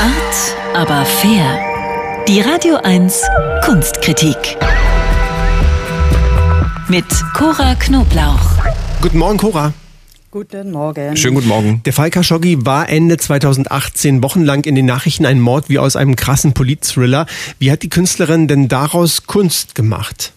Art, aber fair. Die Radio 1 Kunstkritik. Mit Cora Knoblauch. Guten Morgen, Cora. Guten Morgen. Schönen guten Morgen. Der Fall Khashoggi war Ende 2018 wochenlang in den Nachrichten ein Mord wie aus einem krassen Politthriller. Wie hat die Künstlerin denn daraus Kunst gemacht?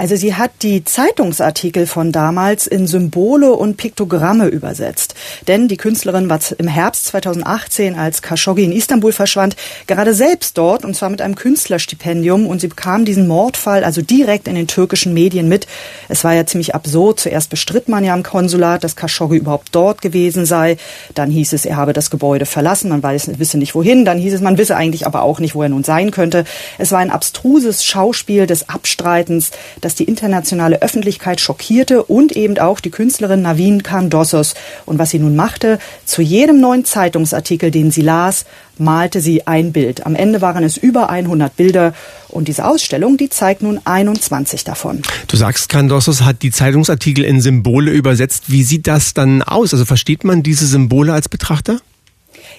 Also sie hat die Zeitungsartikel von damals in Symbole und Piktogramme übersetzt. Denn die Künstlerin war im Herbst 2018, als Khashoggi in Istanbul verschwand, gerade selbst dort und zwar mit einem Künstlerstipendium und sie bekam diesen Mordfall also direkt in den türkischen Medien mit. Es war ja ziemlich absurd. Zuerst bestritt man ja am Konsulat, dass Khashoggi überhaupt dort gewesen sei. Dann hieß es, er habe das Gebäude verlassen. Man weiß, wisse nicht wohin. Dann hieß es, man wisse eigentlich aber auch nicht, wo er nun sein könnte. Es war ein abstruses Schauspiel des Abstreitens, das die internationale Öffentlichkeit schockierte und eben auch die Künstlerin Navin Kandossos. Und was sie nun machte, zu jedem neuen Zeitungsartikel, den sie las, malte sie ein Bild. Am Ende waren es über 100 Bilder und diese Ausstellung, die zeigt nun 21 davon. Du sagst, Kandossos hat die Zeitungsartikel in Symbole übersetzt. Wie sieht das dann aus? Also versteht man diese Symbole als Betrachter?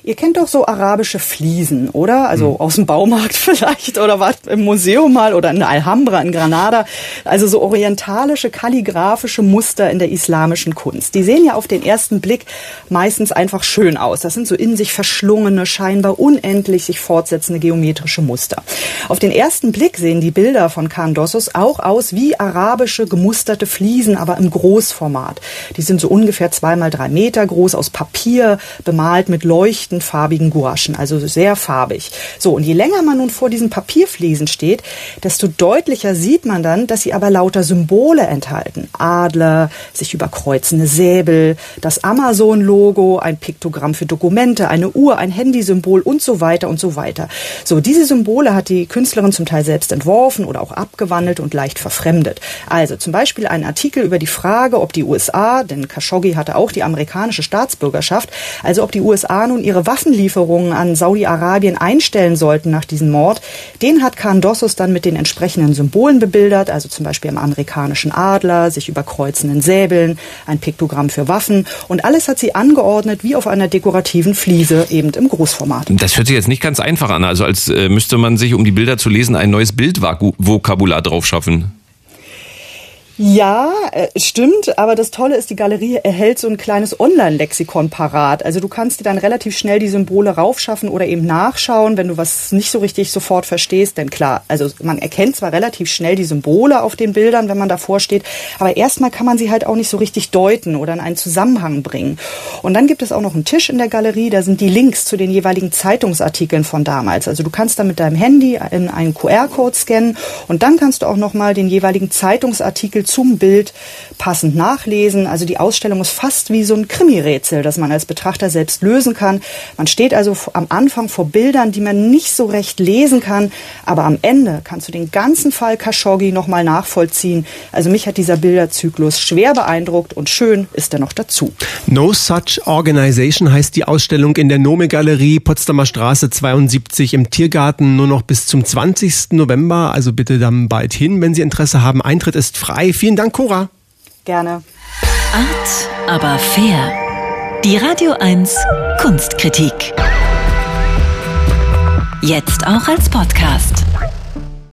Ihr kennt doch so arabische Fliesen, oder? Also mhm. aus dem Baumarkt vielleicht oder was im Museum mal oder in der Alhambra in Granada. Also so orientalische kalligraphische Muster in der islamischen Kunst. Die sehen ja auf den ersten Blick meistens einfach schön aus. Das sind so in sich verschlungene, scheinbar unendlich sich fortsetzende geometrische Muster. Auf den ersten Blick sehen die Bilder von Khan Dossos auch aus wie arabische gemusterte Fliesen, aber im Großformat. Die sind so ungefähr zwei mal drei Meter groß aus Papier, bemalt mit Leuchten leichten farbigen Gouachen, also sehr farbig. So, und je länger man nun vor diesen Papierfliesen steht, desto deutlicher sieht man dann, dass sie aber lauter Symbole enthalten. Adler, sich überkreuzende Säbel, das Amazon-Logo, ein Piktogramm für Dokumente, eine Uhr, ein Handysymbol und so weiter und so weiter. So, diese Symbole hat die Künstlerin zum Teil selbst entworfen oder auch abgewandelt und leicht verfremdet. Also zum Beispiel ein Artikel über die Frage, ob die USA, denn Khashoggi hatte auch die amerikanische Staatsbürgerschaft, also ob die USA nun ihre Waffenlieferungen an Saudi-Arabien einstellen sollten nach diesem Mord, den hat Khan Dossos dann mit den entsprechenden Symbolen bebildert, also zum Beispiel am amerikanischen Adler, sich überkreuzenden Säbeln, ein Piktogramm für Waffen und alles hat sie angeordnet wie auf einer dekorativen Fliese, eben im Großformat. Das hört sich jetzt nicht ganz einfach an, also als äh, müsste man sich, um die Bilder zu lesen, ein neues Bildvokabular drauf schaffen. Ja, äh, stimmt, aber das Tolle ist, die Galerie erhält so ein kleines Online-Lexikon parat. Also du kannst dir dann relativ schnell die Symbole raufschaffen oder eben nachschauen, wenn du was nicht so richtig sofort verstehst. Denn klar, also man erkennt zwar relativ schnell die Symbole auf den Bildern, wenn man davor steht, aber erstmal kann man sie halt auch nicht so richtig deuten oder in einen Zusammenhang bringen. Und dann gibt es auch noch einen Tisch in der Galerie, da sind die Links zu den jeweiligen Zeitungsartikeln von damals. Also du kannst dann mit deinem Handy in einen QR-Code scannen und dann kannst du auch nochmal den jeweiligen Zeitungsartikel zum Bild passend nachlesen. Also die Ausstellung ist fast wie so ein Krimi-Rätsel, das man als Betrachter selbst lösen kann. Man steht also am Anfang vor Bildern, die man nicht so recht lesen kann, aber am Ende kannst du den ganzen Fall Khashoggi nochmal nachvollziehen. Also mich hat dieser Bilderzyklus schwer beeindruckt und schön ist er noch dazu. No Such Organization heißt die Ausstellung in der Nome Galerie Potsdamer Straße 72 im Tiergarten nur noch bis zum 20. November. Also bitte dann bald hin, wenn Sie Interesse haben. Eintritt ist frei. Vielen Dank, Cora. Gerne. Art, aber fair. Die Radio 1 Kunstkritik. Jetzt auch als Podcast.